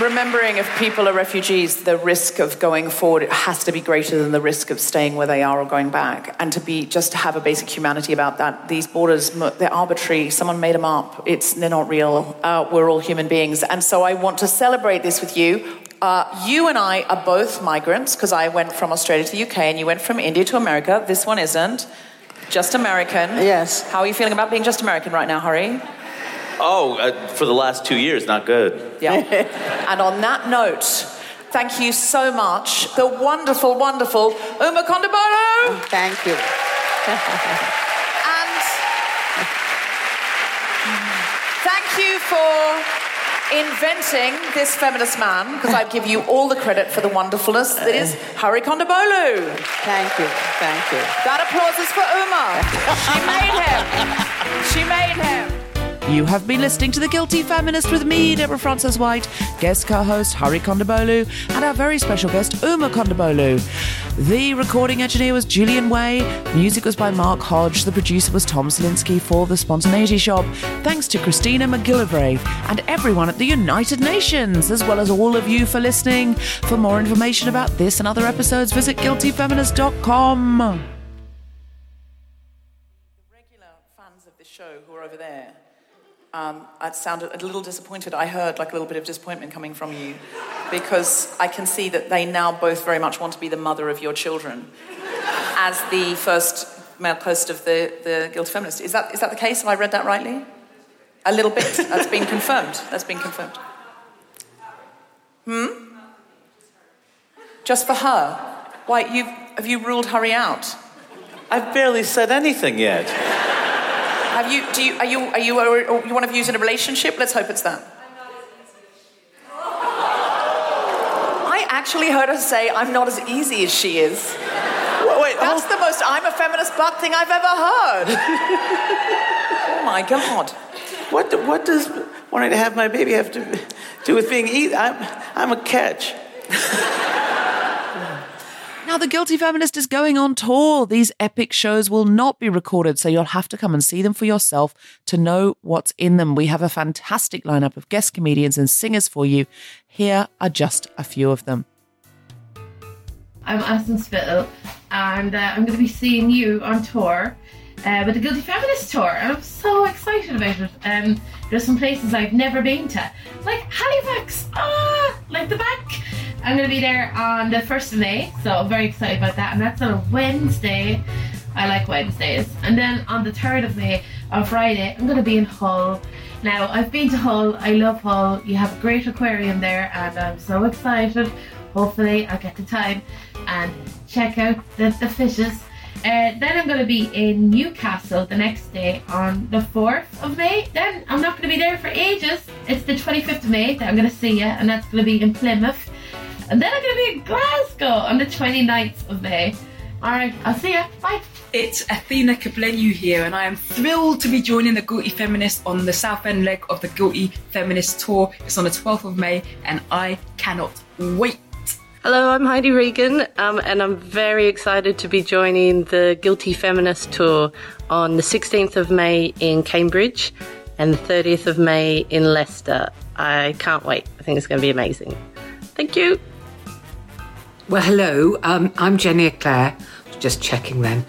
Remembering if people are refugees, the risk of going forward has to be greater than the risk of staying where they are or going back. And to be just to have a basic humanity about that. These borders, they're arbitrary. Someone made them up. It's they're not real. Uh, we're all human beings. And so I want to celebrate this with you. Uh, you and I are both migrants because I went from Australia to the UK and you went from India to America. This one isn't. Just American. Yes. How are you feeling about being just American right now, Hari? Oh, uh, for the last two years, not good. Yeah. and on that note, thank you so much. The wonderful, wonderful Uma Kondabolu. Thank you. and thank you for inventing this feminist man, because I give you all the credit for the wonderfulness that is Hari Kondabolu. Thank you. Thank you. That applause is for Uma. She made him. She made him. You have been listening to The Guilty Feminist with me, Deborah Frances White, guest co host Hari Kondabolu, and our very special guest Uma Kondabolu. The recording engineer was Julian Way, music was by Mark Hodge, the producer was Tom Salinsky for The Spontaneity Shop. Thanks to Christina McGillivray and everyone at the United Nations, as well as all of you for listening. For more information about this and other episodes, visit guiltyfeminist.com. Um, I sounded a little disappointed. I heard like a little bit of disappointment coming from you because I can see that they now both very much want to be the mother of your children as the first male host of the, the Guilty Feminist. Is that, is that the case? Have I read that rightly? A little bit. That's been confirmed. That's been confirmed. Hmm? Just for her? Why, you've, have you ruled Hari out? I've barely said anything yet. Have you? Do you? Are you? Are you? Are you one of you in a relationship? Let's hope it's that. I actually heard her say, "I'm not as easy as she is." Wait, wait that's the most "I'm a feminist" butt thing I've ever heard. oh my god! What? What does wanting to have my baby have to do with being easy? I'm, I'm a catch. Now, The Guilty Feminist is going on tour. These epic shows will not be recorded, so you'll have to come and see them for yourself to know what's in them. We have a fantastic lineup of guest comedians and singers for you. Here are just a few of them. I'm Alison Spittle, and uh, I'm going to be seeing you on tour uh, with the Guilty Feminist tour. And I'm so excited about it. Um, there's some places I've never been to, like Halifax, ah, like the back. I'm going to be there on the 1st of May, so I'm very excited about that. And that's on a Wednesday. I like Wednesdays. And then on the 3rd of May, on Friday, I'm going to be in Hull. Now, I've been to Hull. I love Hull. You have a great aquarium there, and I'm so excited. Hopefully, I'll get the time and check out the, the fishes. Uh, then I'm going to be in Newcastle the next day on the 4th of May. Then I'm not going to be there for ages. It's the 25th of May that I'm going to see you, and that's going to be in Plymouth. And then I'm going to be in Glasgow on the 29th of May. All right, I'll see you. Bye. It's Athena Kugblenu here, and I am thrilled to be joining the Guilty Feminist on the South End leg of the Guilty Feminist Tour. It's on the 12th of May, and I cannot wait. Hello, I'm Heidi Regan, um, and I'm very excited to be joining the Guilty Feminist Tour on the 16th of May in Cambridge and the 30th of May in Leicester. I can't wait. I think it's going to be amazing. Thank you. Well, hello. Um, I'm Jenny Eclair. Just checking then.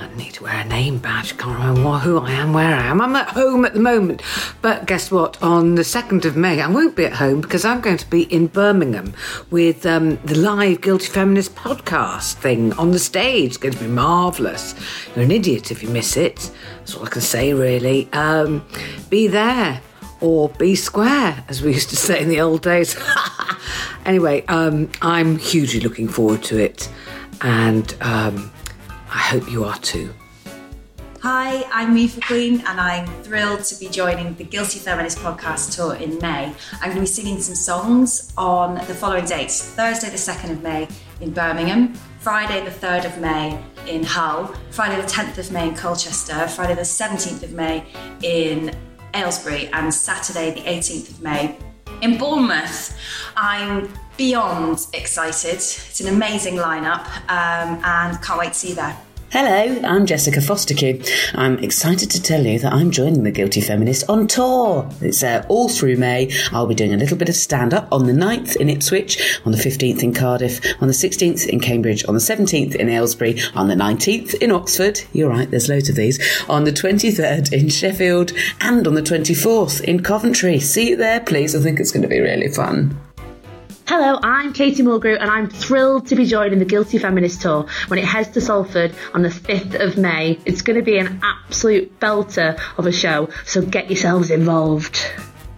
I need to wear a name badge. Can't remember who I am, where I am. I'm at home at the moment. But guess what? On the 2nd of May, I won't be at home because I'm going to be in Birmingham with um, the live Guilty Feminist podcast thing on the stage. It's going to be marvellous. You're an idiot if you miss it. That's all I can say, really. Um, be there or be square, as we used to say in the old days. anyway, um, I'm hugely looking forward to it. And um, I hope you are too. Hi, I'm Mifa Queen, and I'm thrilled to be joining the Guilty Feminist podcast tour in May. I'm going to be singing some songs on the following dates Thursday, the 2nd of May in Birmingham, Friday, the 3rd of May in Hull, Friday, the 10th of May in Colchester, Friday, the 17th of May in Aylesbury, and Saturday, the 18th of May in Bournemouth. I'm beyond excited. It's an amazing lineup um, and can't wait to see you there. Hello, I'm Jessica Fostekew. I'm excited to tell you that I'm joining the Guilty Feminist on tour. It's uh, all through May. I'll be doing a little bit of stand up on the 9th in Ipswich, on the 15th in Cardiff, on the 16th in Cambridge, on the 17th in Aylesbury, on the 19th in Oxford. You're right, there's loads of these. On the 23rd in Sheffield, and on the 24th in Coventry. See you there, please. I think it's going to be really fun. Hello, I'm Katie Mulgrew and I'm thrilled to be joining the Guilty Feminist Tour when it heads to Salford on the 5th of May. It's going to be an absolute belter of a show, so get yourselves involved.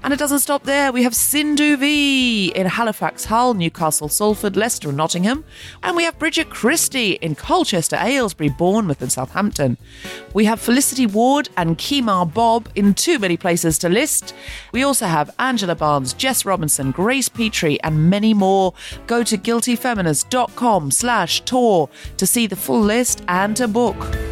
And it doesn't stop there. We have Sindhu V in Halifax, Hull, Newcastle, Salford, Leicester, and Nottingham. And we have Bridget Christie in Colchester, Aylesbury, Bournemouth, and Southampton. We have Felicity Ward and Kemah Bob in too many places to list. We also have Angela Barnes, Jess Robinson, Grace Petrie, and many more. Go to guiltyfeminist.com slash tour to see the full list and to book.